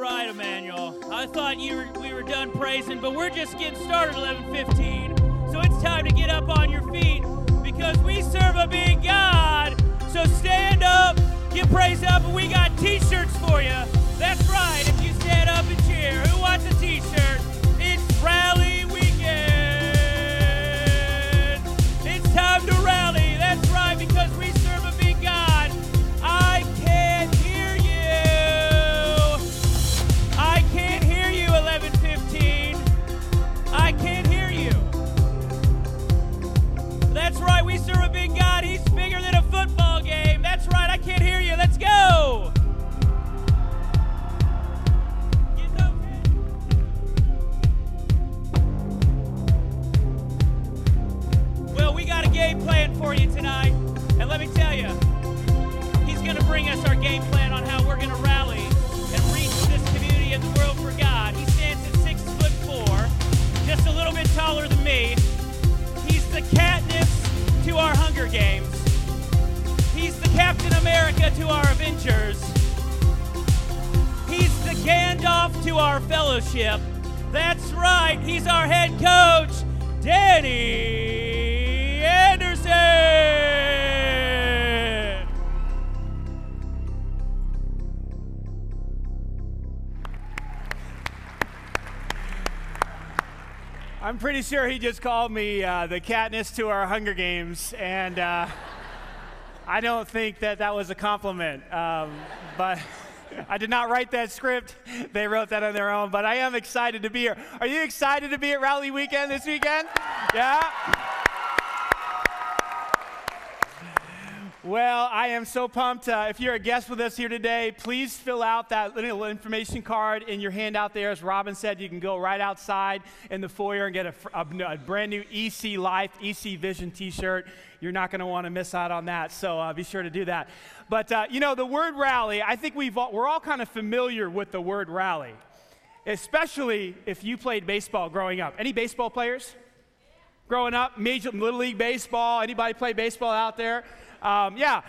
right, Emmanuel. I thought you were, we were done praising, but we're just getting started 11:15. So it's time to get up on your feet because we serve a big God. So stand up, get praise up, and we got T-shirts for you. That's right. If you stand up and cheer, Games. He's the Captain America to our Avengers. He's the Gandalf to our Fellowship. That's right, he's our head coach, Danny Anderson. I'm pretty sure he just called me uh, the Katniss to our Hunger Games, and uh, I don't think that that was a compliment. Um, but I did not write that script. They wrote that on their own. But I am excited to be here. Are you excited to be at Rally Weekend this weekend? Yeah? Well, I am so pumped. Uh, if you're a guest with us here today, please fill out that little information card in your handout there. As Robin said, you can go right outside in the foyer and get a, a, a brand new EC Life, EC Vision t shirt. You're not going to want to miss out on that, so uh, be sure to do that. But, uh, you know, the word rally, I think we've all, we're all kind of familiar with the word rally, especially if you played baseball growing up. Any baseball players? growing up, major little league baseball. Anybody play baseball out there? Um, yeah.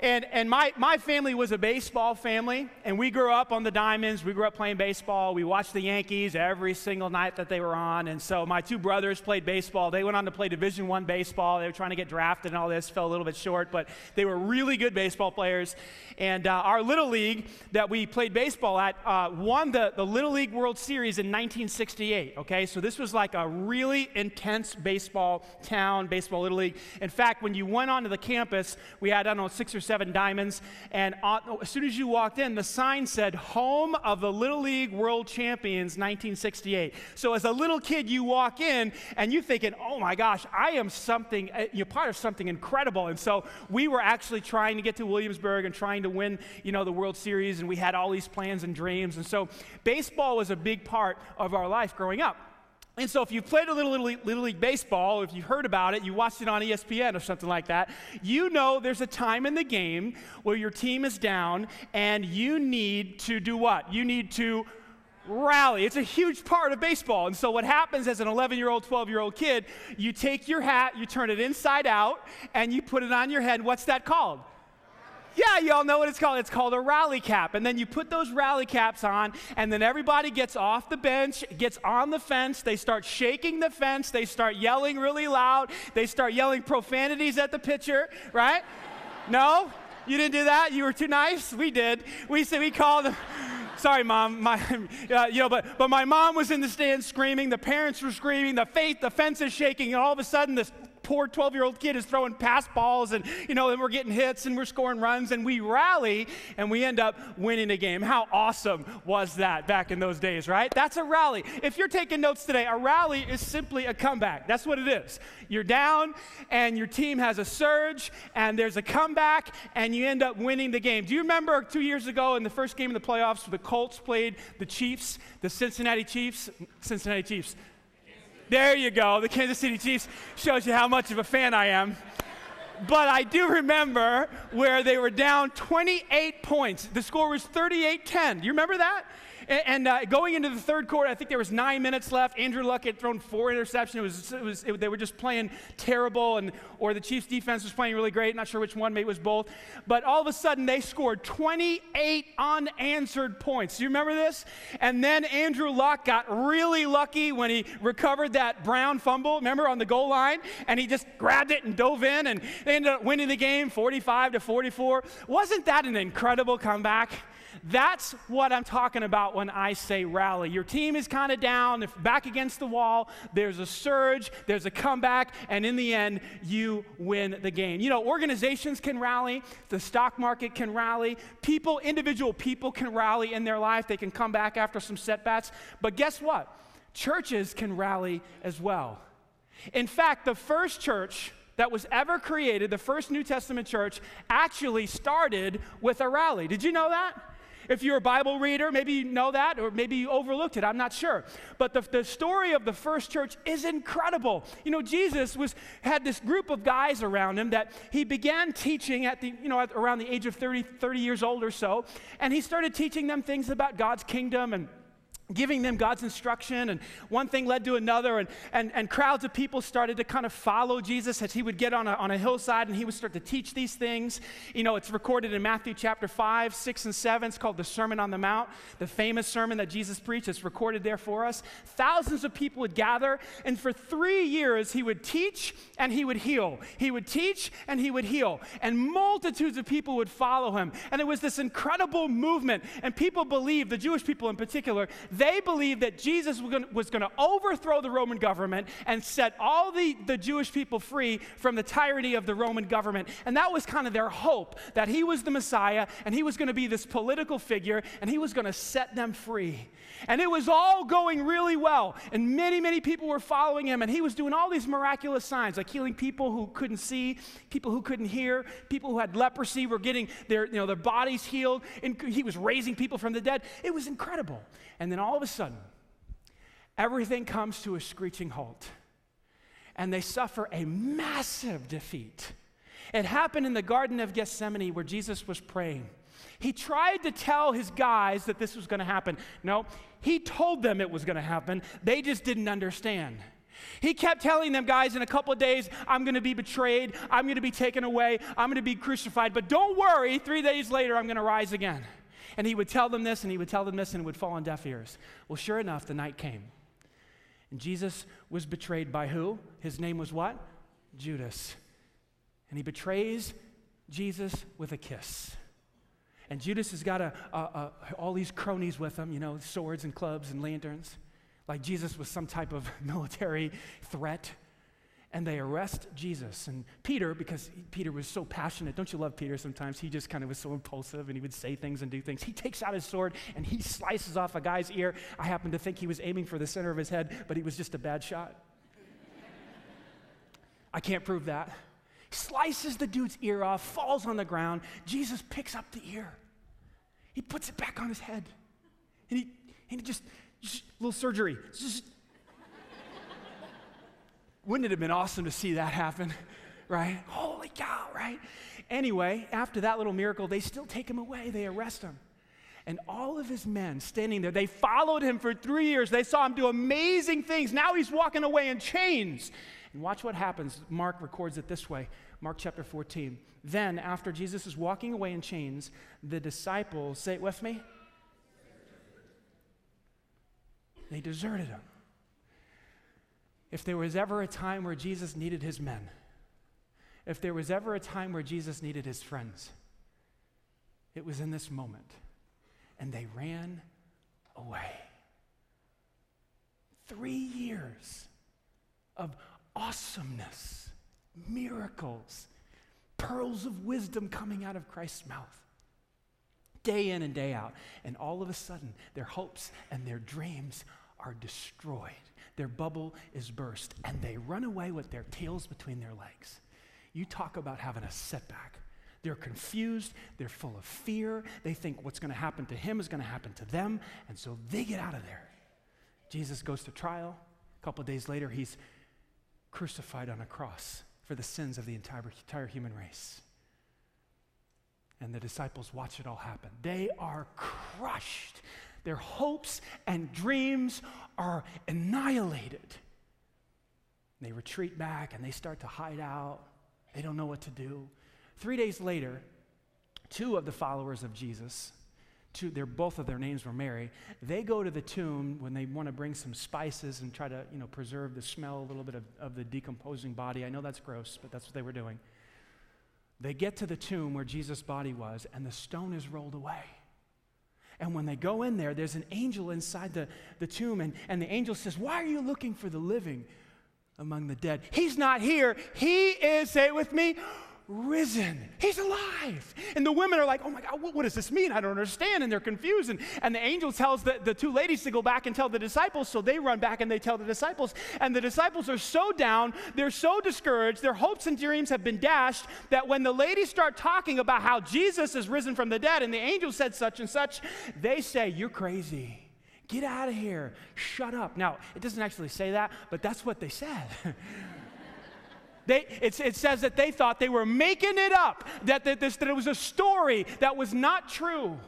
And, and my, my family was a baseball family, and we grew up on the diamonds. We grew up playing baseball. We watched the Yankees every single night that they were on. And so my two brothers played baseball. They went on to play Division One baseball. They were trying to get drafted and all this, fell a little bit short, but they were really good baseball players. And uh, our little league that we played baseball at uh, won the, the Little League World Series in 1968. Okay, so this was like a really intense baseball town, baseball little league. In fact, when you went onto the campus, we had I don't know six or seven diamonds, and as soon as you walked in, the sign said "Home of the Little League World Champions 1968." So as a little kid, you walk in and you're thinking, "Oh my gosh, I am something. uh, You're part of something incredible." And so we were actually trying to get to Williamsport and trying to win, you know, the World Series, and we had all these plans and dreams. And so baseball was a big part of our life growing up. And so, if you played a little, little, little League baseball, if you've heard about it, you watched it on ESPN or something like that, you know there's a time in the game where your team is down and you need to do what? You need to rally. It's a huge part of baseball. And so, what happens as an 11 year old, 12 year old kid, you take your hat, you turn it inside out, and you put it on your head. What's that called? Yeah, you all know what it's called. It's called a rally cap. And then you put those rally caps on, and then everybody gets off the bench, gets on the fence. They start shaking the fence. They start yelling really loud. They start yelling profanities at the pitcher, right? No? You didn't do that? You were too nice? We did. We said we called them. Sorry, mom. My, uh, you know, but, but my mom was in the stands screaming. The parents were screaming. The faith, the fence is shaking, and all of a sudden, this poor 12 year old kid is throwing pass balls and you know and we're getting hits and we're scoring runs and we rally and we end up winning a game. How awesome was that back in those days right? That's a rally. If you're taking notes today a rally is simply a comeback. That's what it is. You're down and your team has a surge and there's a comeback and you end up winning the game. Do you remember two years ago in the first game of the playoffs the colts played the chiefs the cincinnati chiefs cincinnati chiefs there you go. The Kansas City Chiefs shows you how much of a fan I am. But I do remember where they were down 28 points. The score was 38 10. Do you remember that? And, and uh, going into the third quarter, I think there was nine minutes left. Andrew Luck had thrown four interceptions. It was, it was, it, they were just playing terrible, and or the Chiefs' defense was playing really great. Not sure which one. Maybe it was both. But all of a sudden, they scored 28 unanswered points. Do you remember this? And then Andrew Luck got really lucky when he recovered that Brown fumble. Remember on the goal line, and he just grabbed it and dove in, and they ended up winning the game, 45 to 44. Wasn't that an incredible comeback? That's what I'm talking about when I say rally. Your team is kind of down, if back against the wall. There's a surge, there's a comeback, and in the end, you win the game. You know, organizations can rally, the stock market can rally, people, individual people can rally in their life. They can come back after some setbacks. But guess what? Churches can rally as well. In fact, the first church that was ever created, the first New Testament church, actually started with a rally. Did you know that? If you're a Bible reader, maybe you know that, or maybe you overlooked it. I'm not sure. But the, the story of the first church is incredible. You know, Jesus was had this group of guys around him that he began teaching at the, you know, at around the age of 30, 30 years old or so. And he started teaching them things about God's kingdom and giving them God's instruction, and one thing led to another, and, and, and crowds of people started to kind of follow Jesus as he would get on a, on a hillside and he would start to teach these things. You know, it's recorded in Matthew chapter 5, 6, and 7. It's called the Sermon on the Mount, the famous sermon that Jesus preached. It's recorded there for us. Thousands of people would gather, and for three years he would teach and he would heal. He would teach and he would heal, and multitudes of people would follow him. And it was this incredible movement, and people believed, the Jewish people in particular, they believed that Jesus was going to overthrow the Roman government and set all the, the Jewish people free from the tyranny of the Roman government. And that was kind of their hope that he was the Messiah and he was going to be this political figure and he was going to set them free. And it was all going really well. And many, many people were following him. And he was doing all these miraculous signs, like healing people who couldn't see, people who couldn't hear, people who had leprosy were getting their, you know, their bodies healed. And he was raising people from the dead. It was incredible. And then all of a sudden, everything comes to a screeching halt. And they suffer a massive defeat. It happened in the Garden of Gethsemane where Jesus was praying. He tried to tell his guys that this was going to happen. No, he told them it was going to happen. They just didn't understand. He kept telling them, guys, in a couple of days, I'm going to be betrayed. I'm going to be taken away. I'm going to be crucified. But don't worry, three days later, I'm going to rise again. And he would tell them this and he would tell them this and it would fall on deaf ears. Well, sure enough, the night came. And Jesus was betrayed by who? His name was what? Judas. And he betrays Jesus with a kiss. And Judas has got a, a, a, all these cronies with him, you know, swords and clubs and lanterns, like Jesus was some type of military threat and they arrest Jesus. And Peter, because Peter was so passionate, don't you love Peter sometimes? He just kind of was so impulsive and he would say things and do things. He takes out his sword and he slices off a guy's ear. I happen to think he was aiming for the center of his head, but he was just a bad shot. I can't prove that. Slices the dude's ear off, falls on the ground. Jesus picks up the ear. He puts it back on his head. And he, and he just, just little surgery. Just, wouldn't it have been awesome to see that happen? Right? Holy cow, right? Anyway, after that little miracle, they still take him away. They arrest him. And all of his men standing there, they followed him for three years. They saw him do amazing things. Now he's walking away in chains. And watch what happens. Mark records it this way Mark chapter 14. Then, after Jesus is walking away in chains, the disciples, say it with me, they deserted him. If there was ever a time where Jesus needed his men, if there was ever a time where Jesus needed his friends, it was in this moment. And they ran away. Three years of awesomeness, miracles, pearls of wisdom coming out of Christ's mouth, day in and day out. And all of a sudden, their hopes and their dreams are destroyed their bubble is burst, and they run away with their tails between their legs. You talk about having a setback. They're confused, they're full of fear, they think what's going to happen to him is going to happen to them, and so they get out of there. Jesus goes to trial. A couple days later, he's crucified on a cross for the sins of the entire, entire human race. And the disciples watch it all happen. They are crushed their hopes and dreams are annihilated. They retreat back and they start to hide out. They don't know what to do. Three days later, two of the followers of Jesus, two, they're, both of their names were Mary, they go to the tomb when they want to bring some spices and try to you know, preserve the smell a little bit of, of the decomposing body. I know that's gross, but that's what they were doing. They get to the tomb where Jesus' body was, and the stone is rolled away. And when they go in there, there's an angel inside the, the tomb, and, and the angel says, Why are you looking for the living among the dead? He's not here. He is, say it with me, risen. He's alive. And the women are like, oh my God, what, what, does this mean? I don't understand. And they're confused. And, and the angel tells the, the two ladies to go back and tell the disciples. So they run back and they tell the disciples. And the disciples are so down, they're so discouraged, their hopes and dreams have been dashed that when the ladies start talking about how Jesus is risen from the dead and the angel said such and such, they say, You're crazy. Get out of here. Shut up. Now, it doesn't actually say that, but that's what they said. They, it says that they thought they were making it up, that, that, this, that it was a story that was not true.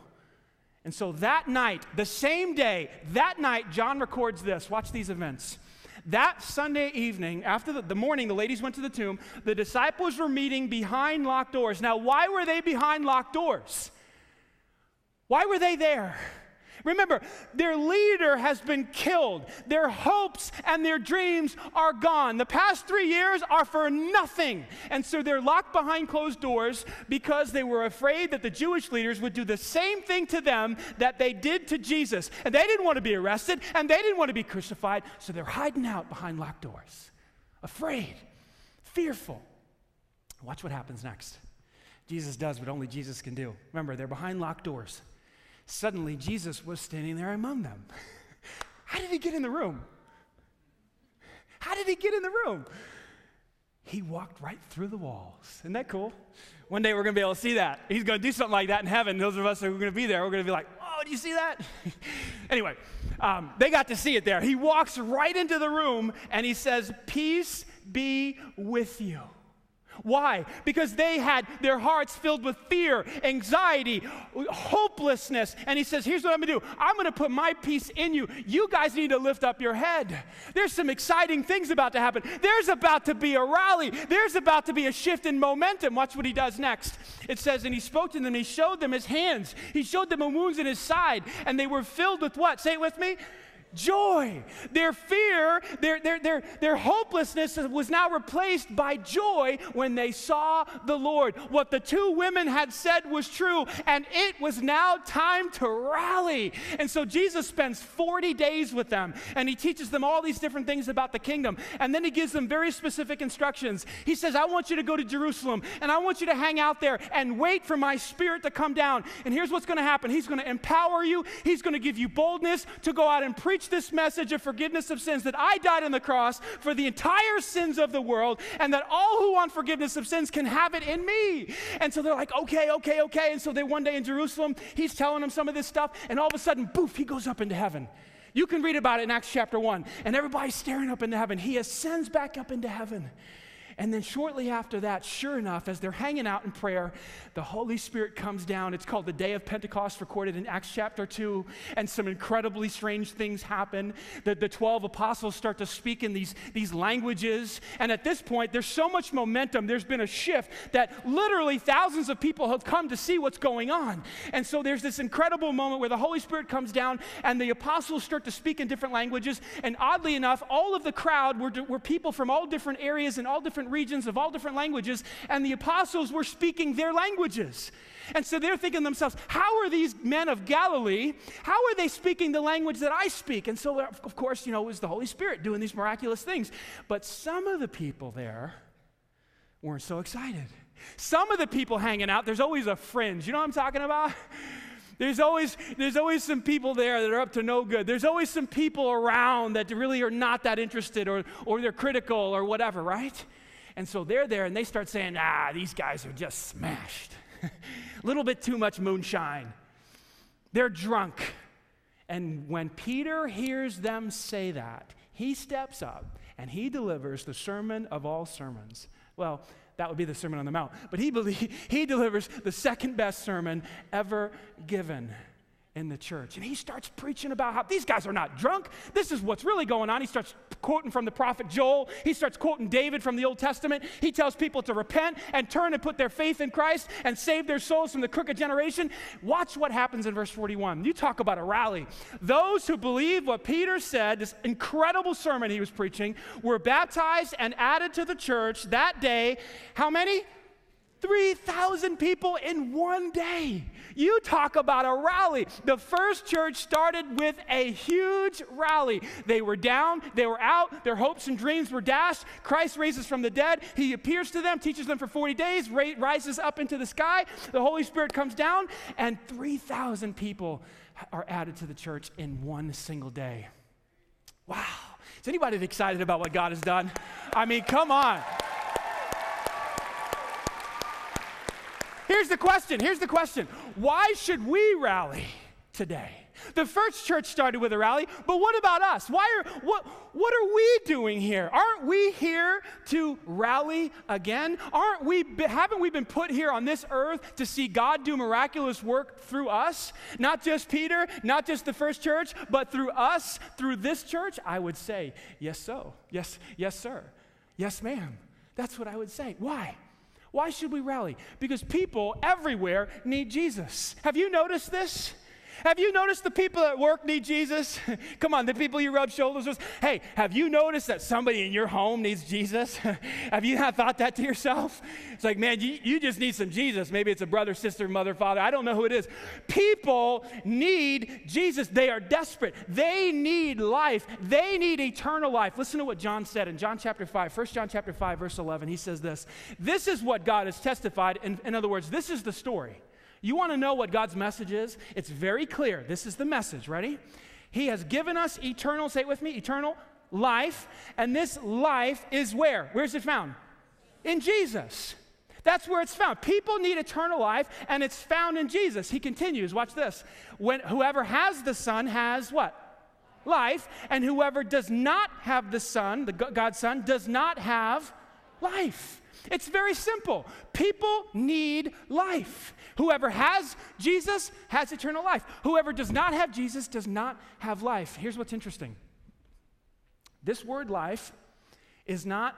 And so that night, the same day, that night, John records this. Watch these events. That Sunday evening, after the, the, morning, the ladies went to the tomb. The disciples were meeting behind locked doors. Now, why were they behind locked doors? Why were they there? Remember, their leader has been killed. Their hopes and their dreams are gone. The past three years are for nothing. And so they're locked behind closed doors because they were afraid that the Jewish leaders would do the same thing to them that they did to Jesus. And they didn't want to be arrested and they didn't want to be crucified. So they're hiding out behind locked doors, afraid, fearful. Watch what happens next. Jesus does what only Jesus can do. Remember, they're behind locked doors. Suddenly, Jesus was standing there among them. How did he get in the room? How did he get in the room? He walked right through the walls. Isn't that cool? One day we're going to be able to see that. He's going to do something like that in heaven. Those of us who are going to be there, we're going to be like, oh, do you see that? anyway, um, they got to see it there. He walks right into the room and he says, Peace be with you. Why? Because they had their hearts filled with fear, anxiety, hopelessness. And he says, Here's what I'm gonna do I'm gonna put my peace in you. You guys need to lift up your head. There's some exciting things about to happen. There's about to be a rally, there's about to be a shift in momentum. Watch what he does next. It says, And he spoke to them, he showed them his hands, he showed them the wounds in his side, and they were filled with what? Say it with me joy. Their fear, their, their, their, their hopelessness was now replaced by joy when they saw the Lord. What the two women had said was true, and it was now time to rally. And so Jesus spends 40 days with them, and he teaches them all these different things about the kingdom. And then he gives them very specific instructions. He says, I want you to go to Jerusalem, and I want you to hang out there and wait for my spirit to come down. And here's what's going to happen He's going to empower you, He's going to give you boldness to go out and preach preach this message of forgiveness of sins that I died on the cross for the entire sins of the world, and that all who want forgiveness of sins can have it in me. And so they're like, okay, okay, okay. And so they one day in Jerusalem, he's telling them some of this stuff, and all of a sudden, poof, he goes up into heaven. You can read about it in Acts chapter 1, and everybody's staring up into heaven. He ascends back up into heaven. And then shortly after that, sure enough, as they're hanging out in prayer, the Holy Spirit comes down. It's called the Day of Pentecost, recorded in Acts chapter 2. And some incredibly strange things happen. The, the 12 apostles start to speak in these, these languages. And at this point, there's so much momentum. There's been a shift that literally thousands of people have come to see what's going on. And so there's this incredible moment where the Holy Spirit comes down and the apostles start to speak in different languages. And oddly enough, all of the crowd were, were people from all different areas and all different regions of all different languages, and the apostles were speaking their languages. And so they're thinking themselves, how are these men of Galilee, how are they speaking the language that I speak? And so, of course, you know, it was the Holy Spirit doing these miraculous things. But some of the people there weren't so excited. Some of the people hanging out, there's always a fringe. You know what I'm talking about? There's always, there's always some people there that are up to no good. There's always some people around that really are not that interested or, or they're critical or whatever, right? And so they're there and they start saying, ah, these guys are just smashed. A little bit too much moonshine. They're drunk. And when Peter hears them say that, he steps up and he delivers the sermon of all sermons. Well, that would be the Sermon on the Mount. But he, believe, he delivers the second best sermon ever given. in the church. And he starts preaching about how these guys are not drunk. This is what's really going on. He starts quoting from the prophet Joel. He starts quoting David from the Old Testament. He tells people to repent and turn and put their faith in Christ and save their souls from the crooked generation. Watch what happens in verse 41. You talk about a rally. Those who believe what Peter said, this incredible sermon he was preaching, were baptized and added to the church that day. How many? 3,000 people in one day. You talk about a rally. The first church started with a huge rally. They were down, they were out, their hopes and dreams were dashed. Christ raises from the dead. He appears to them, teaches them for 40 days, rises up into the sky. The Holy Spirit comes down, and 3,000 people are added to the church in one single day. Wow. Is anybody excited about what God has done? I mean, come on. Here's the question. Here's the question. Why should we rally today? The first church started with a rally, but what about us? Why are what what are we doing here? Aren't we here to rally again? Aren't we haven't we been put here on this earth to see God do miraculous work through us? Not just Peter, not just the first church, but through us, through this church? I would say, yes so. Yes, yes sir. Yes ma'am. That's what I would say. Why? Why should we rally? Because people everywhere need Jesus. Have you noticed this? Have you noticed the people at work need Jesus? Come on, the people you rub shoulders with. Hey, have you noticed that somebody in your home needs Jesus? have you not thought that to yourself? It's like, man, you, you just need some Jesus. Maybe it's a brother, sister, mother, father. I don't know who it is. People need Jesus. They are desperate. They need life. They need eternal life. Listen to what John said in John chapter 5, 1 John chapter 5, verse 11. He says this This is what God has testified. In, in other words, this is the story. You want to know what God's message is? It's very clear. This is the message. Ready? He has given us eternal, say it with me, eternal life. And this life is where? Where's it found? In Jesus. That's where it's found. People need eternal life, and it's found in Jesus. He continues, watch this. When whoever has the Son has what? Life, and whoever does not have the Son, the God's Son, does not have life. It's very simple. People need life. Whoever has Jesus has eternal life. Whoever does not have Jesus does not have life. Here's what's interesting this word life is not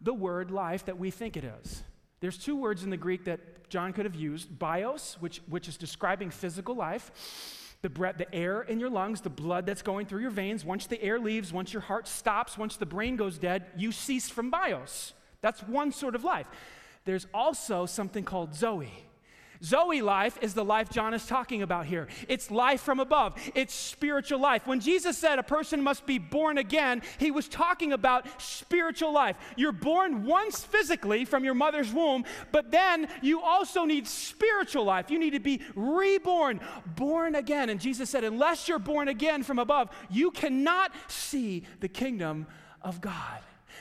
the word life that we think it is. There's two words in the Greek that John could have used bios, which, which is describing physical life, the, breath, the air in your lungs, the blood that's going through your veins. Once the air leaves, once your heart stops, once the brain goes dead, you cease from bios. That's one sort of life. There's also something called Zoe. Zoe life is the life John is talking about here. It's life from above, it's spiritual life. When Jesus said a person must be born again, he was talking about spiritual life. You're born once physically from your mother's womb, but then you also need spiritual life. You need to be reborn, born again. And Jesus said, unless you're born again from above, you cannot see the kingdom of God.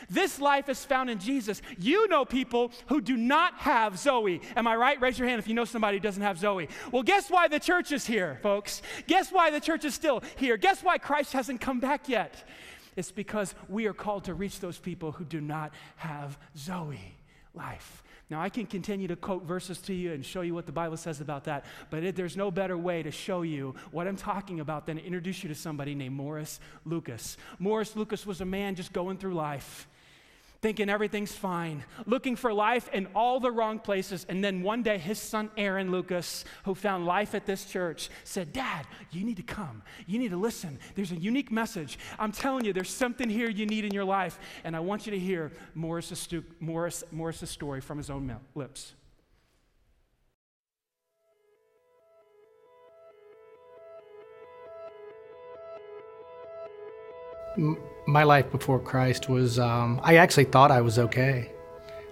This life is found in Jesus. You know people who do not have Zoe. Am I right? Raise your hand if you know somebody who doesn't have Zoe. Well, guess why the church is here, folks? Guess why the church is still here? Guess why Christ hasn't come back yet? It's because we are called to reach those people who do not have Zoe life. Now, I can continue to quote verses to you and show you what the Bible says about that, but it, there's no better way to show you what I'm talking about than to introduce you to somebody named Morris Lucas. Morris Lucas was a man just going through life thinking everything's fine, looking for life in all the wrong places. And then one day, his son Aaron Lucas, who found life at this church, said, Dad, you need to come. You need to listen. There's a unique message. I'm telling you, there's something here you need in your life. And I want you to hear Morris's, stu- Morris, Morris's story from his own lips. My life before Christ was, um, I actually thought I was okay.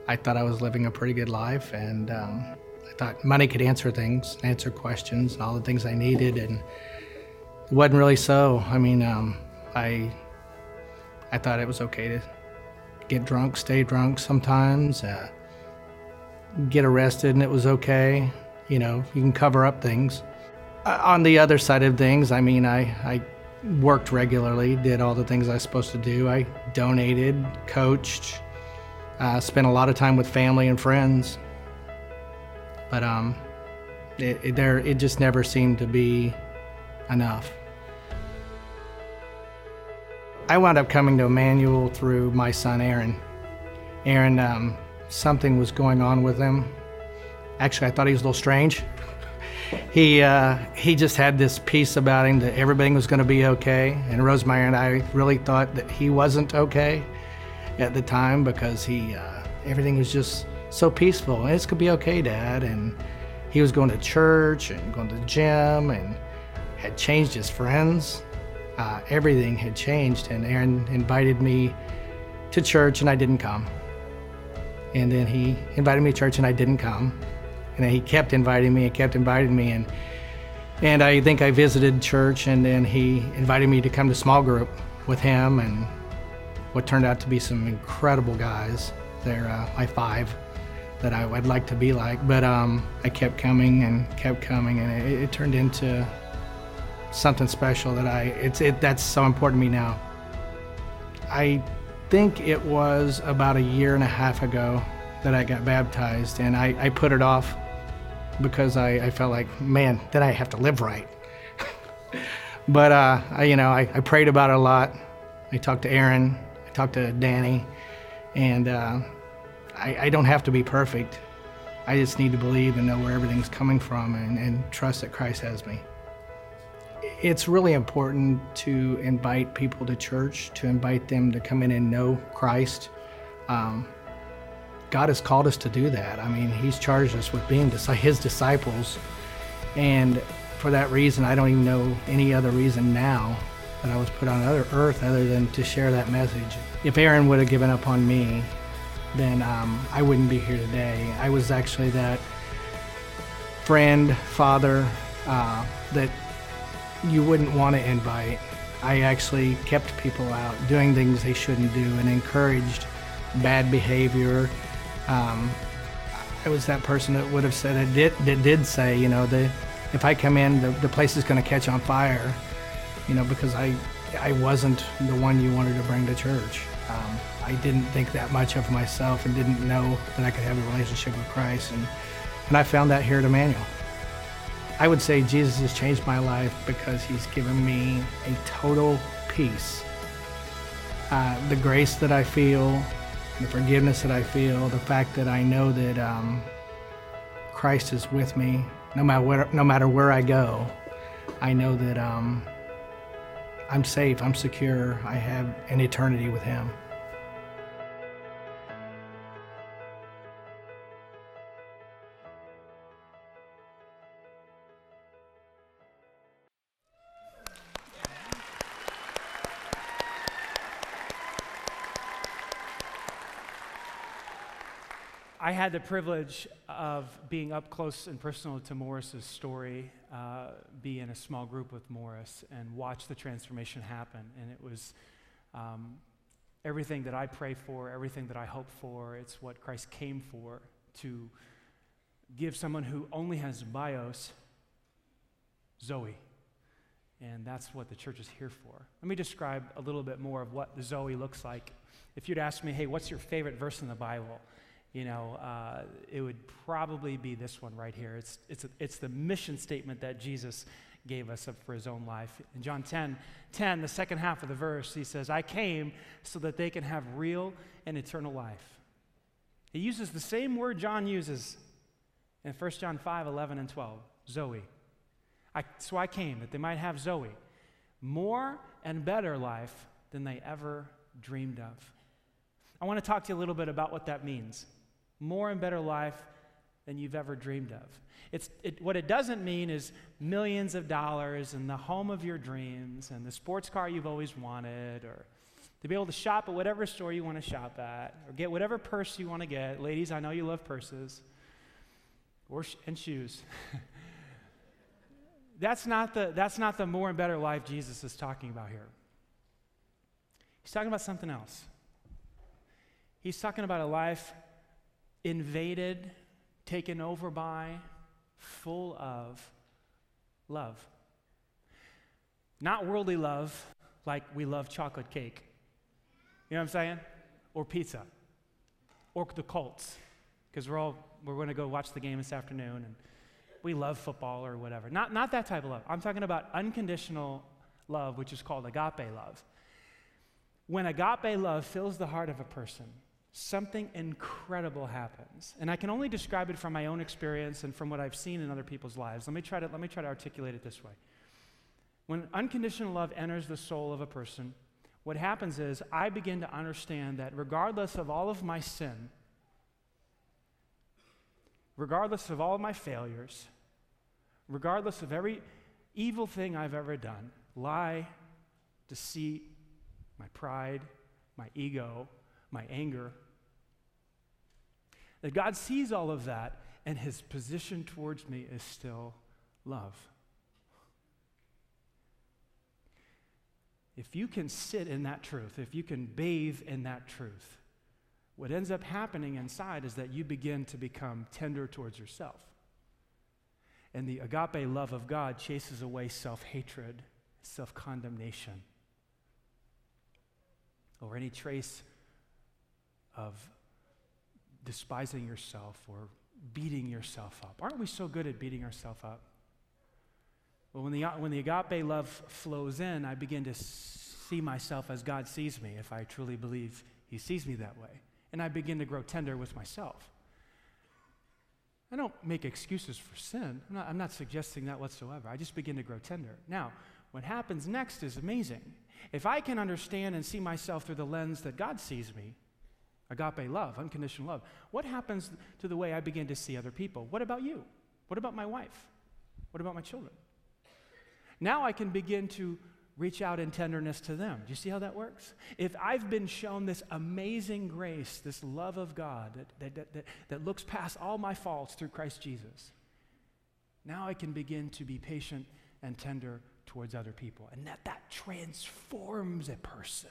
I thought I was living a pretty good life, and um, I thought money could answer things, answer questions, and all the things I needed, and it wasn't really so. I mean, um, I, I thought it was okay to get drunk, stay drunk sometimes, uh, get arrested, and it was okay. You know, you can cover up things. Uh, on the other side of things, I mean, I, I worked regularly, did all the things I was supposed to do. I donated, coached, uh, spent a lot of time with family and friends. But um, it, it, there, it just never seemed to be enough. I wound up coming to Emmanuel through my son Aaron. Aaron, um, something was going on with him. Actually, I thought he was a little strange. He uh, he just had this peace about him that everything was going to be okay. And Rosemary and I really thought that he wasn't okay at the time because he uh, everything was just so peaceful. It's gonna be okay, Dad. And he was going to church and going to the gym and had changed his friends. Uh, everything had changed, and Aaron invited me to church, and I didn't come. And then he invited me to church, and I didn't come. And he kept inviting me and kept inviting me, and and I think I visited church, and then he invited me to come to small group with him, and what turned out to be some incredible guys. They're uh, my five that I would like to be like. But um, I kept coming and kept coming, and it, it, turned into something special that I it's it that's so important to me now. I think it was about a year and a half ago that I got baptized, and I, I put it off because I, I felt like, man, then I have to live right. but uh, I, you know, I, I prayed about it a lot. I talked to Aaron, I talked to Danny, and uh, I, I, don't have to be perfect. I just need to believe and know where everything's coming from and, and trust that Christ has me. It's really important to invite people to church, to invite them to come in and know Christ. Um, God has called us to do that. I mean, He's charged us with being His disciples. And for that reason, I don't even know any other reason now that I was put on other earth other than to share that message. If Aaron would have given up on me, then um, I wouldn't be here today. I was actually that friend, father uh, that you wouldn't want to invite. I actually kept people out doing things they shouldn't do and encouraged bad behavior. Um, I was that person that would have said, it did, that did say, you know, the, if I come in, the, the place is going to catch on fire, you know, because I, I wasn't the one you wanted to bring to church. Um, I didn't think that much of myself and didn't know that I could have a relationship with Christ. And, and I found that here at Emmanuel. I would say Jesus has changed my life because he's given me a total peace. Uh, the grace that I feel, the forgiveness that I feel, the fact that I know that um, Christ is with me no matter, where, no matter where I go. I know that um, I'm safe, I'm secure, I have an eternity with Him. Had the privilege of being up close and personal to Morris's story, uh, be in a small group with Morris, and watch the transformation happen. And it was um, everything that I pray for, everything that I hope for. It's what Christ came for to give someone who only has bios Zoe. And that's what the church is here for. Let me describe a little bit more of what the Zoe looks like. If you'd ask me, hey, what's your favorite verse in the Bible? You know, uh, it would probably be this one right here. It's, it's, it's the mission statement that Jesus gave us for his own life. In John 10, 10, the second half of the verse, he says, I came so that they can have real and eternal life. He uses the same word John uses in 1 John 5, 11, and 12, Zoe. I, so I came that they might have Zoe, more and better life than they ever dreamed of. I want to talk to you a little bit about what that means more and better life than you've ever dreamed of. It's, it, what it doesn't mean is millions of dollars and the home of your dreams and the sports car you've always wanted or to be able to shop at whatever store you want to shop at or get whatever purse you want to get. Ladies, I know you love purses or sh- and shoes. that's, not the, that's not the more and better life Jesus is talking about here. He's talking about something else. He's talking about a life invaded, taken over by, full of love. Not worldly love, like we love chocolate cake. You know what I'm saying? Or pizza. Or the Colts. Because we're all we're going to go watch the game this afternoon and we love football or whatever. Not, not that type of love. I'm talking about unconditional love, which is called agape love. When agape love fills the heart of a person, something incredible happens. And I can only describe it from my own experience and from what I've seen in other people's lives. Let me try to, let me try to articulate it this way. When unconditional love enters the soul of a person, what happens is I begin to understand that regardless of all of my sin, regardless of all of my failures, regardless of every evil thing I've ever done lie, deceit, my pride, my ego, my anger that God sees all of that and his position towards me is still love. If you can sit in that truth, if you can bathe in that truth, what ends up happening inside is that you begin to become tender towards yourself. And the agape love of God chases away self hatred, self condemnation, or any trace of despising yourself or beating yourself up. Aren't we so good at beating ourselves up? Well, when the, when the agape love flows in, I begin to see myself as God sees me if I truly believe He sees me that way. And I begin to grow tender with myself. I don't make excuses for sin. I'm not, I'm not suggesting that whatsoever. I just begin to grow tender. Now, what happens next is amazing. If I can understand and see myself through the lens that God sees me, agape love, unconditional love, what happens to the way I begin to see other people? What about you? What about my wife? What about my children? Now I can begin to reach out in tenderness to them. Do you see how that works? If I've been shown this amazing grace, this love of God that, that, that, that, looks past all my faults through Christ Jesus, now I can begin to be patient and tender towards other people. And that, that transforms a person.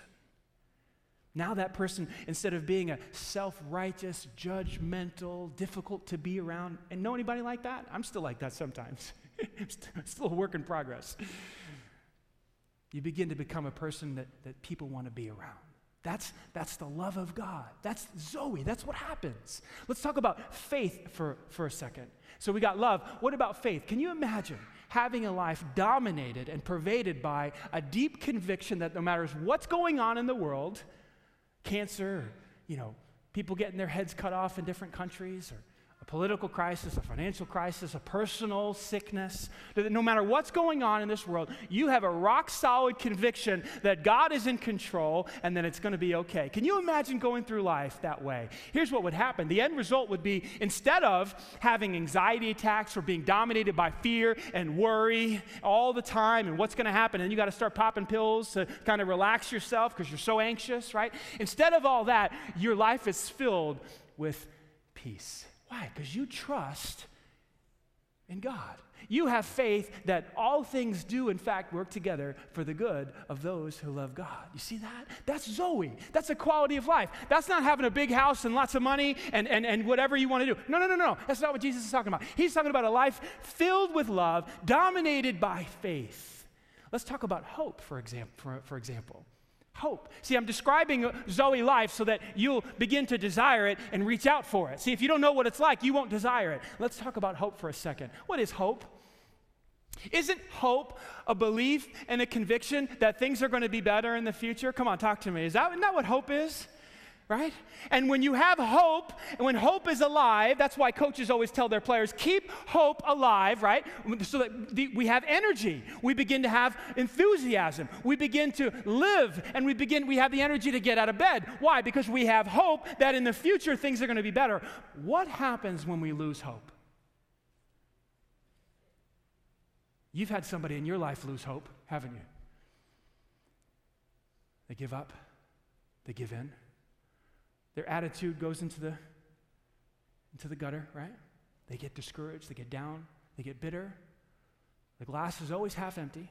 Now, that person, instead of being a self righteous, judgmental, difficult to be around, and know anybody like that? I'm still like that sometimes. It's still a work in progress. You begin to become a person that, that people want to be around. That's, that's the love of God. That's Zoe. That's what happens. Let's talk about faith for, for a second. So we got love. What about faith? Can you imagine having a life dominated and pervaded by a deep conviction that no matter what's going on in the world, cancer, you know, people getting their heads cut off in different countries, or political crisis, a financial crisis, a personal sickness, no matter what's going on in this world, you have a rock solid conviction that God is in control and that it's going to be okay. Can you imagine going through life that way? Here's what would happen the end result would be instead of having anxiety attacks or being dominated by fear and worry all the time and what's going to happen, and you got to start popping pills to kind of relax yourself because you're so anxious, right? Instead of all that, your life is filled with peace. Why? Because you trust in God. You have faith that all things do, in fact, work together for the good of those who love God. You see that? That's Zoe. That's a quality of life. That's not having a big house and lots of money and, and, and whatever you want to do. No, no, no, no. That's not what Jesus is talking about. He's talking about a life filled with love, dominated by faith. Let's talk about hope, for, example, for, for example hope. See, I'm describing Zoe life so that you'll begin to desire it and reach out for it. See, if you don't know what it's like, you won't desire it. Let's talk about hope for a second. What is hope? Isn't hope a belief and a conviction that things are going to be better in the future? Come on, talk to me. Is that, that what hope is? Right? And when you have hope, and when hope is alive, that's why coaches always tell their players, keep hope alive, right? So that the, we have energy. We begin to have enthusiasm. We begin to live, and we begin, we have the energy to get out of bed. Why? Because we have hope that in the future things are going to be better. What happens when we lose hope? You've had somebody in your life lose hope, haven't you? They give up, they give in their attitude goes into the, into the gutter, right? They get discouraged, they get down, they get bitter. The glass is always half empty.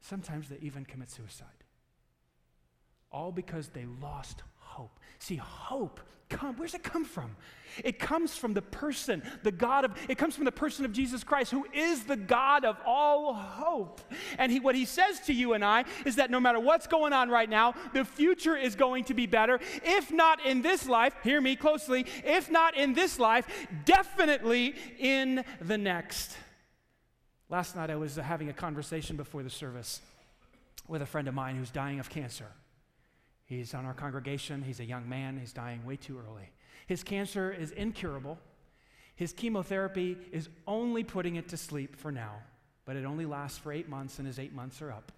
Sometimes they even commit suicide. All because they lost hope. See, hope come where's it come from? It comes from the person, the God of it comes from the person of Jesus Christ who is the God of all hope. And he what he says to you and I is that no matter what's going on right now, the future is going to be better. If not in this life, hear me closely, if not in this life, definitely in the next. Last night I was having a conversation before the service with a friend of mine who's dying of cancer. He's on our congregation. He's a young man. He's dying way too early. His cancer is incurable. His chemotherapy is only putting it to sleep for now, but it only lasts for eight months, and his eight months are up.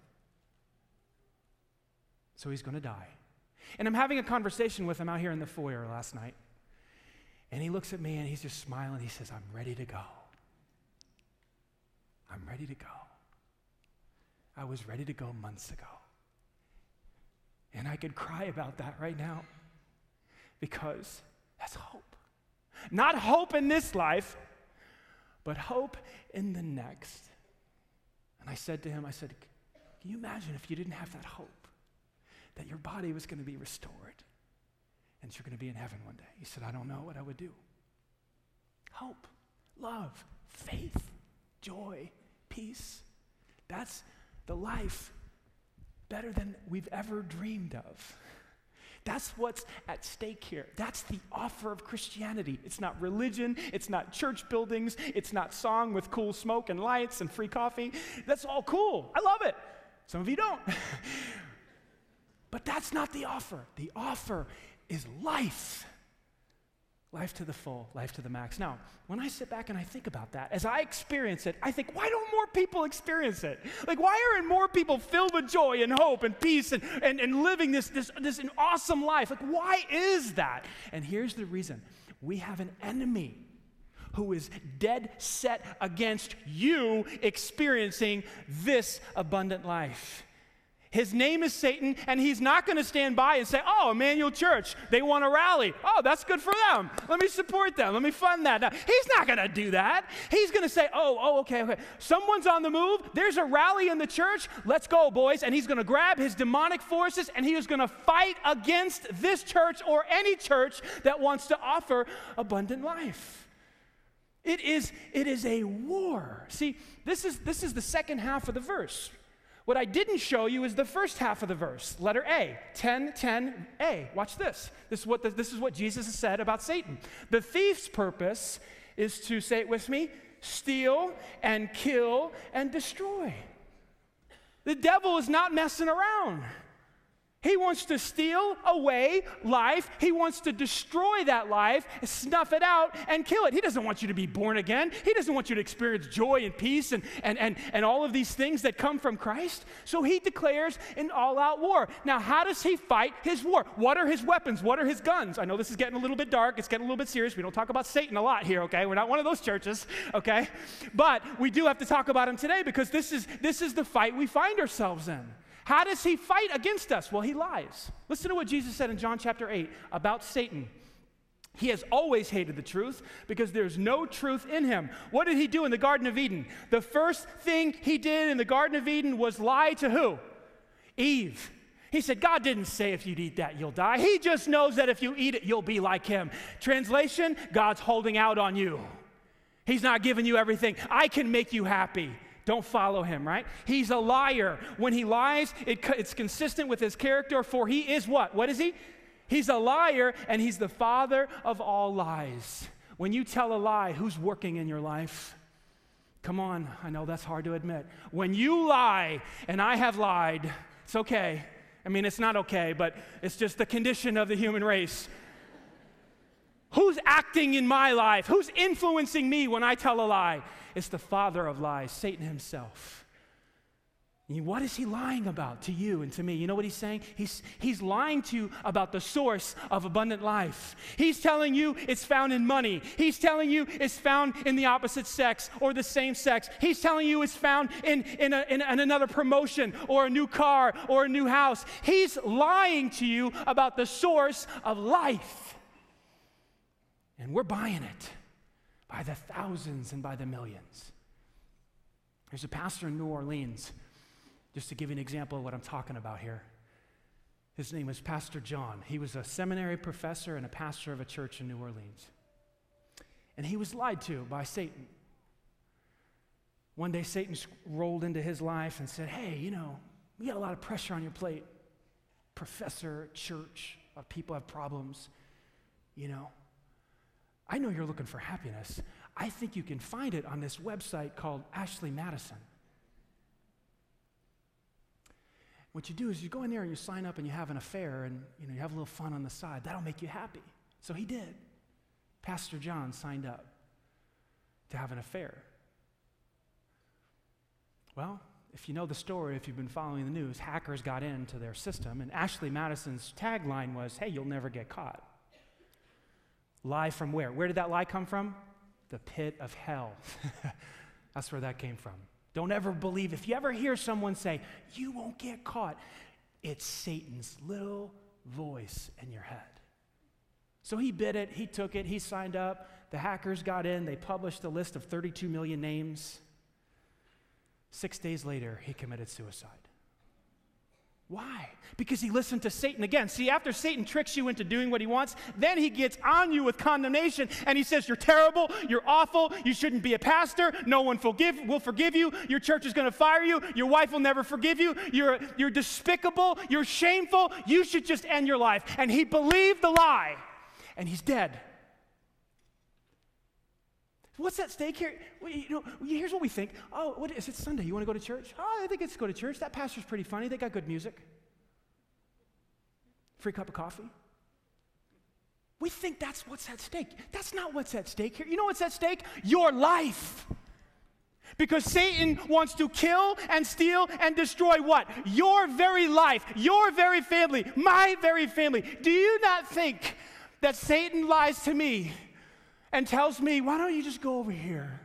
So he's going to die. And I'm having a conversation with him out here in the foyer last night. And he looks at me and he's just smiling. He says, I'm ready to go. I'm ready to go. I was ready to go months ago. And I could cry about that right now because that's hope. Not hope in this life, but hope in the next. And I said to him, I said, Can you imagine if you didn't have that hope that your body was going to be restored and you're going to be in heaven one day? He said, I don't know what I would do. Hope, love, faith, joy, peace. That's the life better than we've ever dreamed of. That's what's at stake here. That's the offer of Christianity. It's not religion, it's not church buildings, it's not song with cool smoke and lights and free coffee. That's all cool. I love it. Some of you don't. but that's not the offer. The offer is life. Life to the full, life to the max. Now, when I sit back and I think about that, as I experience it, I think, why don't more people experience it? Like, why aren't more people filled with joy and hope and peace and, and, and living this, this, this an awesome life? Like, why is that? And here's the reason we have an enemy who is dead set against you experiencing this abundant life. His name is Satan, and he's not going to stand by and say, Oh, Emmanuel Church, they want to rally. Oh, that's good for them. Let me support them. Let me fund that. Now, he's not going to do that. He's going to say, Oh, oh, okay, okay. Someone's on the move. There's a rally in the church. Let's go, boys. And he's going to grab his demonic forces and he is going to fight against this church or any church that wants to offer abundant life. It is, it is a war. See, this is, this is the second half of the verse. What I didn't show you is the first half of the verse, letter A, 10, 10, A. Watch this. This is what, the, this is what Jesus has said about Satan. The thief's purpose is to, say it with me, steal and kill and destroy. The devil is not messing around. He wants to steal away life. He wants to destroy that life, snuff it out, and kill it. He doesn't want you to be born again. He doesn't want you to experience joy and peace and, and, and, and all of these things that come from Christ. So he declares an all out war. Now, how does he fight his war? What are his weapons? What are his guns? I know this is getting a little bit dark. It's getting a little bit serious. We don't talk about Satan a lot here, okay? We're not one of those churches, okay? But we do have to talk about him today because this is, this is the fight we find ourselves in. How does he fight against us? Well, he lies. Listen to what Jesus said in John chapter 8 about Satan. He has always hated the truth because there's no truth in him. What did he do in the Garden of Eden? The first thing he did in the Garden of Eden was lie to who? Eve. He said, God didn't say if you'd eat that, you'll die. He just knows that if you eat it, you'll be like him. Translation God's holding out on you. He's not giving you everything. I can make you happy. Don't follow him, right? He's a liar. When he lies, it, it's consistent with his character, for he is what? What is he? He's a liar, and he's the father of all lies. When you tell a lie, who's working in your life? Come on, I know that's hard to admit. When you lie, and I have lied, it's okay. I mean, it's not okay, but it's just the condition of the human race. Who's acting in my life? Who's influencing me when I tell a lie? It's the father of lies, Satan himself. What is he lying about to you and to me? You know what he's saying? He's, he's lying to you about the source of abundant life. He's telling you it's found in money. He's telling you it's found in the opposite sex or the same sex. He's telling you it's found in, in, a, in, in another promotion or a new car or a new house. He's lying to you about the source of life. And we're buying it by the thousands and by the millions. There's a pastor in New Orleans, just to give you an example of what I'm talking about here. His name was Pastor John. He was a seminary professor and a pastor of a church in New Orleans. And he was lied to by Satan. One day, Satan rolled into his life and said, Hey, you know, you got a lot of pressure on your plate. Professor, church, a lot of people have problems. You know, I know you're looking for happiness. I think you can find it on this website called Ashley Madison. What you do is you go in there and you sign up and you have an affair and you know you have a little fun on the side. That'll make you happy. So he did. Pastor John signed up to have an affair. Well, if you know the story, if you've been following the news, hackers got into their system, and Ashley Madison's tagline was, Hey, you'll never get caught. Lie from where? Where did that lie come from? The pit of hell. That's where that came from. Don't ever believe, if you ever hear someone say, You won't get caught, it's Satan's little voice in your head. So he bid it, he took it, he signed up. The hackers got in, they published a list of 32 million names. Six days later, he committed suicide. Why? Because he listened to Satan again. See, after Satan tricks you into doing what he wants, then he gets on you with condemnation and he says, You're terrible, you're awful, you shouldn't be a pastor, no one forgive, will forgive you, your church is going to fire you, your wife will never forgive you, you're, you're despicable, you're shameful, you should just end your life. And he believed the lie and he's dead. What's at stake here? You know, here's what we think. Oh, what is it Sunday? You want to go to church? Oh, I think it's go to church. That pastor's pretty funny. They got good music. Free cup of coffee. We think that's what's at stake. That's not what's at stake here. You know what's at stake? Your life. Because Satan wants to kill and steal and destroy what? Your very life, your very family, my very family. Do you not think that Satan lies to me and tells me, why don't you just go over here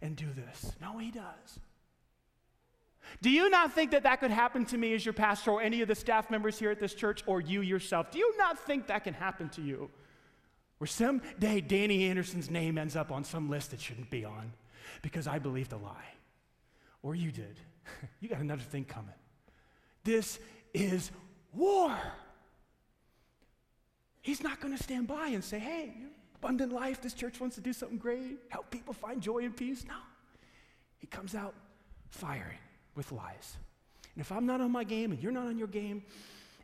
and do this? No, he does. Do you not think that that could happen to me as your pastor or any of the staff members here at this church or you yourself? Do you not think that can happen to you? Where someday Danny Anderson's name ends up on some list it shouldn't be on because I believed a lie. Or you did. you got another thing coming. This is war. He's not going to stand by and say, hey, abundant life. This church wants to do something great, help people find joy and peace. No. He comes out firing with lies. And if I'm not on my game and you're not on your game,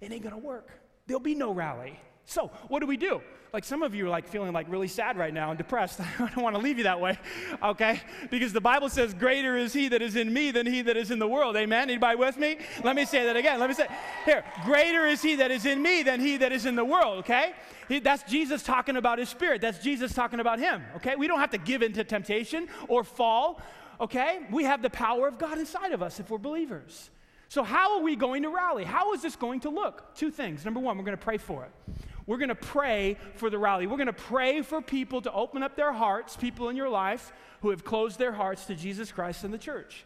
it ain't gonna work. There'll be no rally. So, what do we do? Like some of you are like feeling like really sad right now and depressed. I don't want to leave you that way, okay? Because the Bible says, "Greater is He that is in me than he that is in the world." Amen. Anybody with me? Let me say that again. Let me say here: Greater is He that is in me than he that is in the world. Okay? He, that's Jesus talking about His Spirit. That's Jesus talking about Him. Okay? We don't have to give into temptation or fall. Okay? We have the power of God inside of us if we're believers. So, how are we going to rally? How is this going to look? Two things. Number one, we're going to pray for it. We're going to pray for the rally. We're going to pray for people to open up their hearts, people in your life who have closed their hearts to Jesus Christ and the church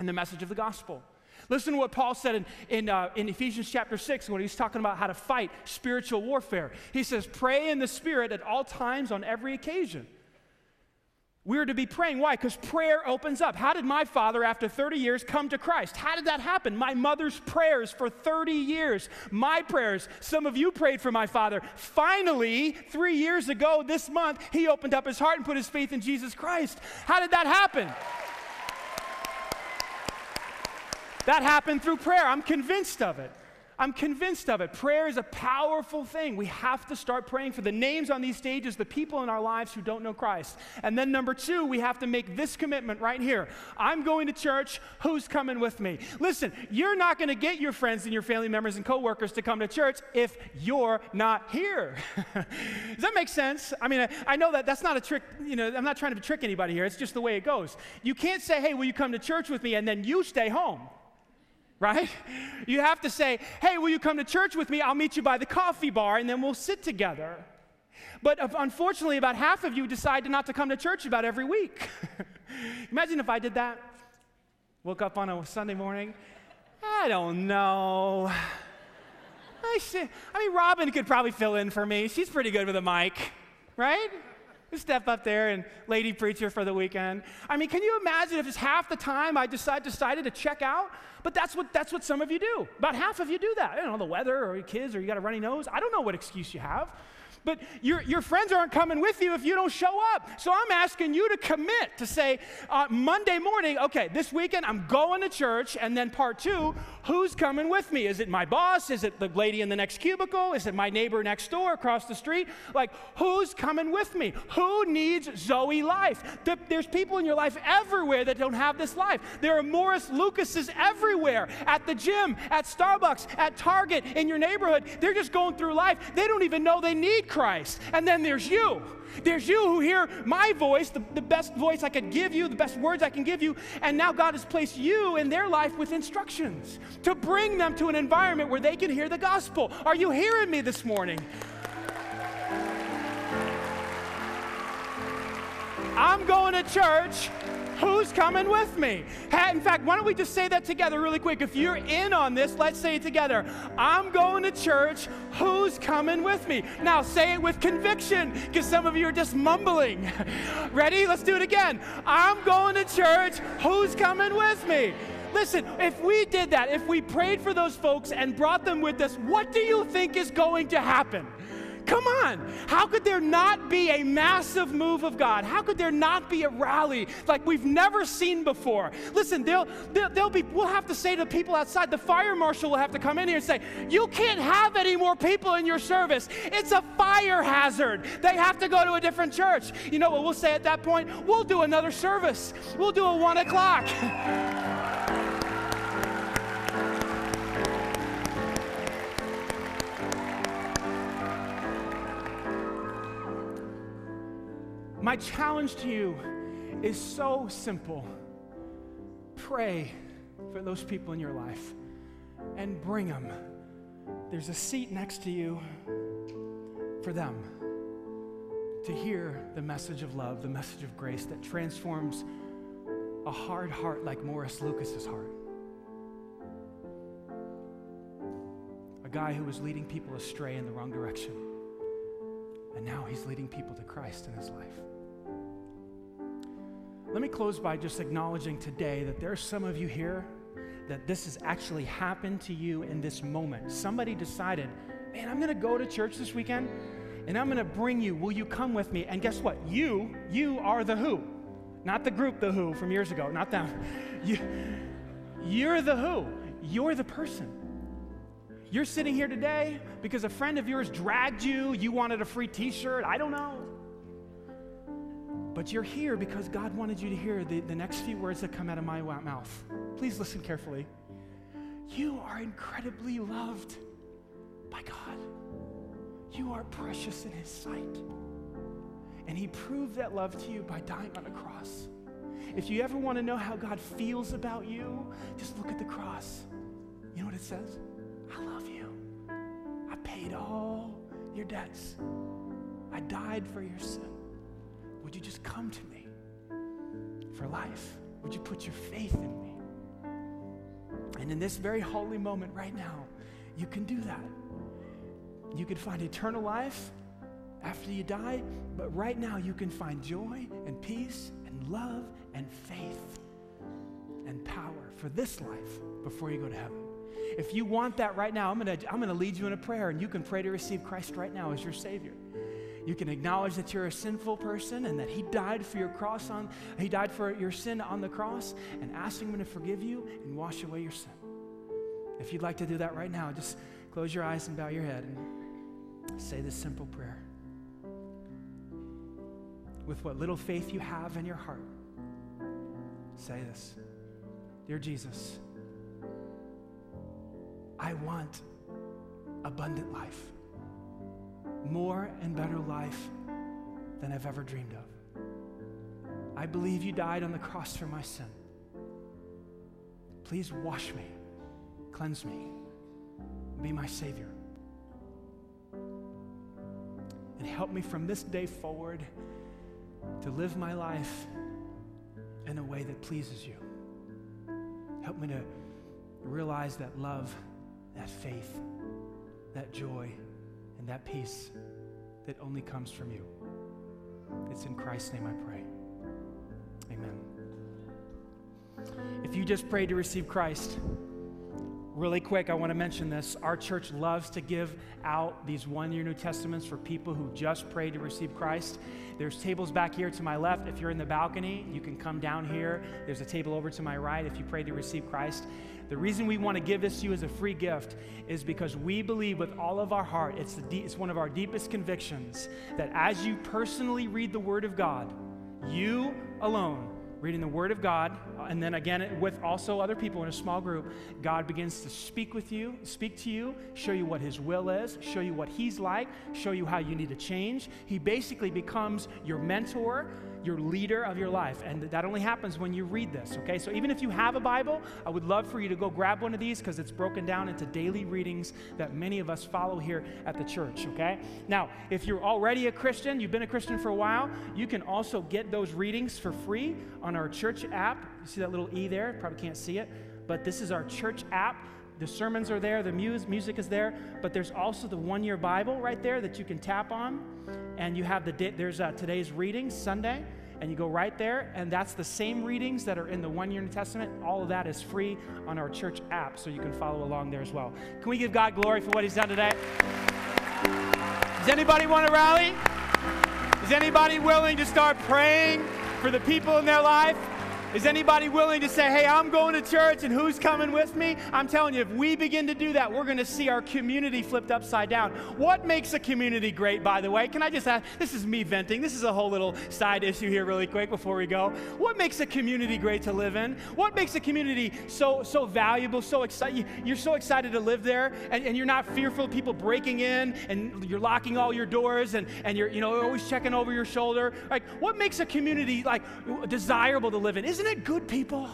and the message of the gospel. Listen to what Paul said in, in, uh, in, Ephesians chapter 6 when he's talking about how to fight spiritual warfare. He says, Pray in the Spirit at all times on every occasion. We're to be praying. Why? Because prayer opens up. How did my father, after 30 years, come to Christ? How did that happen? My mother's prayers for 30 years. My prayers. Some of you prayed for my father. Finally, three years ago this month, he opened up his heart and put his faith in Jesus Christ. How did that happen? That happened through prayer. I'm convinced of it. I'm convinced of it. Prayer is a powerful thing. We have to start praying for the names on these stages, the people in our lives who don't know Christ. And then, number two, we have to make this commitment right here I'm going to church. Who's coming with me? Listen, you're not going to get your friends and your family members and coworkers to come to church if you're not here. Does that make sense? I mean, I, I know that that's not a trick. You know, I'm not trying to trick anybody here. It's just the way it goes. You can't say, hey, will you come to church with me? And then you stay home right? You have to say, hey, will you come to church with me? I'll meet you by the coffee bar and then we'll sit together. But unfortunately, about half of you decide not to come to church about every week. Imagine if I did that. Woke up on a Sunday morning. I don't know. I, should, I mean, Robin could probably fill in for me. She's pretty good with a mic, right? Step up there and lady preacher for the weekend. I mean, can you imagine if it's half the time I decide, decided to check out? But that's what, that's what some of you do. About half of you do that. Don't know, the weather or your kids or you got a runny nose. I don't know what excuse you have. But your, your friends aren't coming with you if you don't show up. So I'm asking you to commit to say, uh, Monday morning, okay, this weekend I'm going to church. And then part two, who's coming with me? Is it my boss? Is it the lady in the next cubicle? Is it my neighbor next door across the street? Like, who's coming with me? Who needs Zoe life? There's people in your life everywhere that don't have this life. There are Morris Lucases everywhere at the gym, at Starbucks, at Target, in your neighborhood. They're just going through life. They don't even know they need Christ. And then there's you. There's you who hear my voice, the, the best voice I could give you, the best words I can give you, and now God has placed you in their life with instructions to bring them to an environment where they can hear the gospel. Are you hearing me this morning? I'm going to church Who's coming with me? In fact, why don't we just say that together really quick? If you're in on this, let's say it together. I'm going to church. Who's coming with me? Now say it with conviction because some of you are just mumbling. Ready? Let's do it again. I'm going to church. Who's coming with me? Listen, if we did that, if we prayed for those folks and brought them with us, what do you think is going to happen? Come on. How could there not be a massive move of God? How could there not be a rally like we've never seen before? Listen, they'll, they'll, they'll be, we'll have to say to the people outside, the fire marshal will have to come in here and say, You can't have any more people in your service. It's a fire hazard. They have to go to a different church. You know what we'll say at that point? We'll do another service, we'll do a one o'clock. My challenge to you is so simple pray for those people in your life and bring them. There's a seat next to you for them to hear the message of love, the message of grace that transforms a hard heart like Morris Lucas's heart. A guy who was leading people astray in the wrong direction. And now he's leading people to Christ in his life. Let me close by just acknowledging today that there are some of you here that this has actually happened to you in this moment. Somebody decided, man, I'm going to go to church this weekend and I'm going to bring you. Will you come with me? And guess what? You, you are the who. Not the group, the who from years ago, not them. You, you're the who. You're the person. You're sitting here today because a friend of yours dragged you, you wanted a free t shirt, I don't know. But you're here because God wanted you to hear the, the next few words that come out of my mouth. Please listen carefully. You are incredibly loved by God. You are precious in His sight. And He proved that love to you by dying on a cross. If you ever want to know how God feels about you, just look at the cross. You know what it says? I love you. I paid all your debts. I died for your sin. Would you just come to me for life? Would you put your faith in me? And in this very holy moment right now, you can do that. You can find eternal life after you die, but right now you can find joy and peace and love and faith and power for this life before you go to heaven. If you want that right now, I'm going to I'm going to lead you in a prayer and you can pray to receive Christ right now as your savior. You can acknowledge that you're a sinful person and that He died for your cross on He died for your sin on the cross and asking Him to forgive you and wash away your sin. If you'd like to do that right now, just close your eyes and bow your head and say this simple prayer. With what little faith you have in your heart, say this Dear Jesus, I want abundant life more and better life than I've ever dreamed of. I believe you died on the cross for my sin. Please wash me, cleanse me, be my Savior. And help me from this day forward to live my life in a way that pleases you. Help me to realize that love, that faith, that joy, and that peace that only comes from you. It's in Christ's name I pray. Amen. If you just prayed to receive Christ, Really quick, I want to mention this. Our church loves to give out these one year New Testaments for people who just prayed to receive Christ. There's tables back here to my left. If you're in the balcony, you can come down here. There's a table over to my right if you prayed to receive Christ. The reason we want to give this to you as a free gift is because we believe with all of our heart, it's, the, it's one of our deepest convictions that as you personally read the Word of God, you alone reading the Word of God, and then again with also other people in a small group, God begins to speak with you, speak to you, show you what His will is, show you what He's like, show you how you need to change. He basically becomes your mentor, your leader of your life. And that only happens when you read this, okay? So even if you have a Bible, I would love for you to go grab one of these because it's broken down into daily readings that many of us follow here at the church, okay? Now, if you're already a Christian, you've been a Christian for a while, you can also get those readings for free on our church app. You see that little E there? Probably can't see it, but this is our church app the sermons are there, the music is there, but there's also the one year Bible right there that you can tap on. And you have the, there's uh, today's reading, Sunday, and you go right there, and that's the same readings that are in the one year New Testament. All of that is free on our church app, so you can follow along there as well. Can we give God glory for what He's done today? Does anybody want to rally? Is anybody willing to start praying for the people in their life? Is anybody willing to say, hey, I'm going to church and who's coming with me? I'm telling you, if we begin to do that, we're going to see our community flipped upside down. What makes a community great, by the way? Can I just ask? This is me venting. This is a whole little side issue here, really quick, before we go. What makes a community great to live in? What makes a community so, so valuable, so excited? You're so excited to live there and, and you're not fearful of people breaking in and you're locking all your doors and, and you're, you know, always checking over your shoulder. Like, what makes a community, like, desirable to live in? Isn't isn't it good people?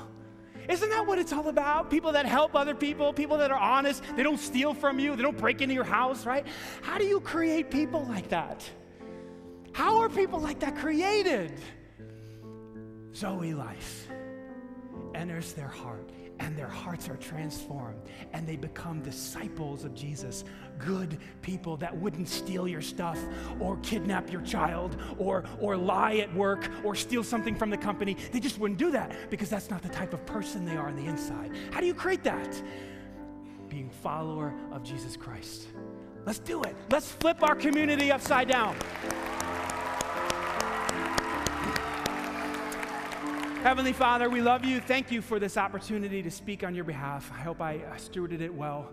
Isn't that what it's all about? People that help other people, people that are honest, they don't steal from you, they don't break into your house, right? How do you create people like that? How are people like that created? Zoe life enters their heart and their hearts are transformed and they become disciples of Jesus. Good people that wouldn't steal your stuff or kidnap your child or, or lie at work or steal something from the company. They just wouldn't do that because that's not the type of person they are on the inside. How do you create that? Being follower of Jesus Christ. Let's do it. Let's flip our community upside down. Heavenly Father, we love you. Thank you for this opportunity to speak on your behalf. I hope I stewarded it well.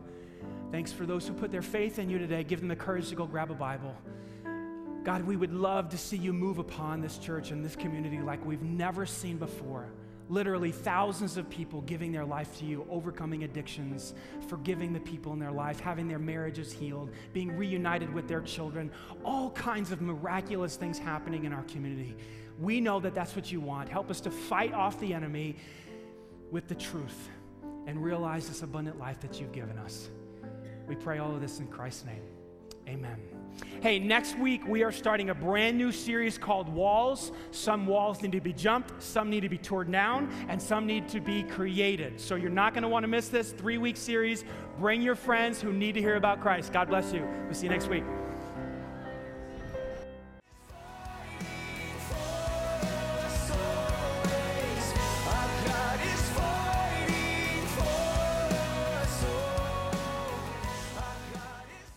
Thanks for those who put their faith in you today. Give them the courage to go grab a Bible. God, we would love to see you move upon this church and this community like we've never seen before. Literally, thousands of people giving their life to you, overcoming addictions, forgiving the people in their life, having their marriages healed, being reunited with their children, all kinds of miraculous things happening in our community. We know that that's what you want. Help us to fight off the enemy with the truth and realize this abundant life that you've given us. We pray all of this in Christ's name. Amen. Hey, next week we are starting a brand new series called Walls. Some walls need to be jumped, some need to be torn down, and some need to be created. So you're not going to want to miss this three week series. Bring your friends who need to hear about Christ. God bless you. We'll see you next week.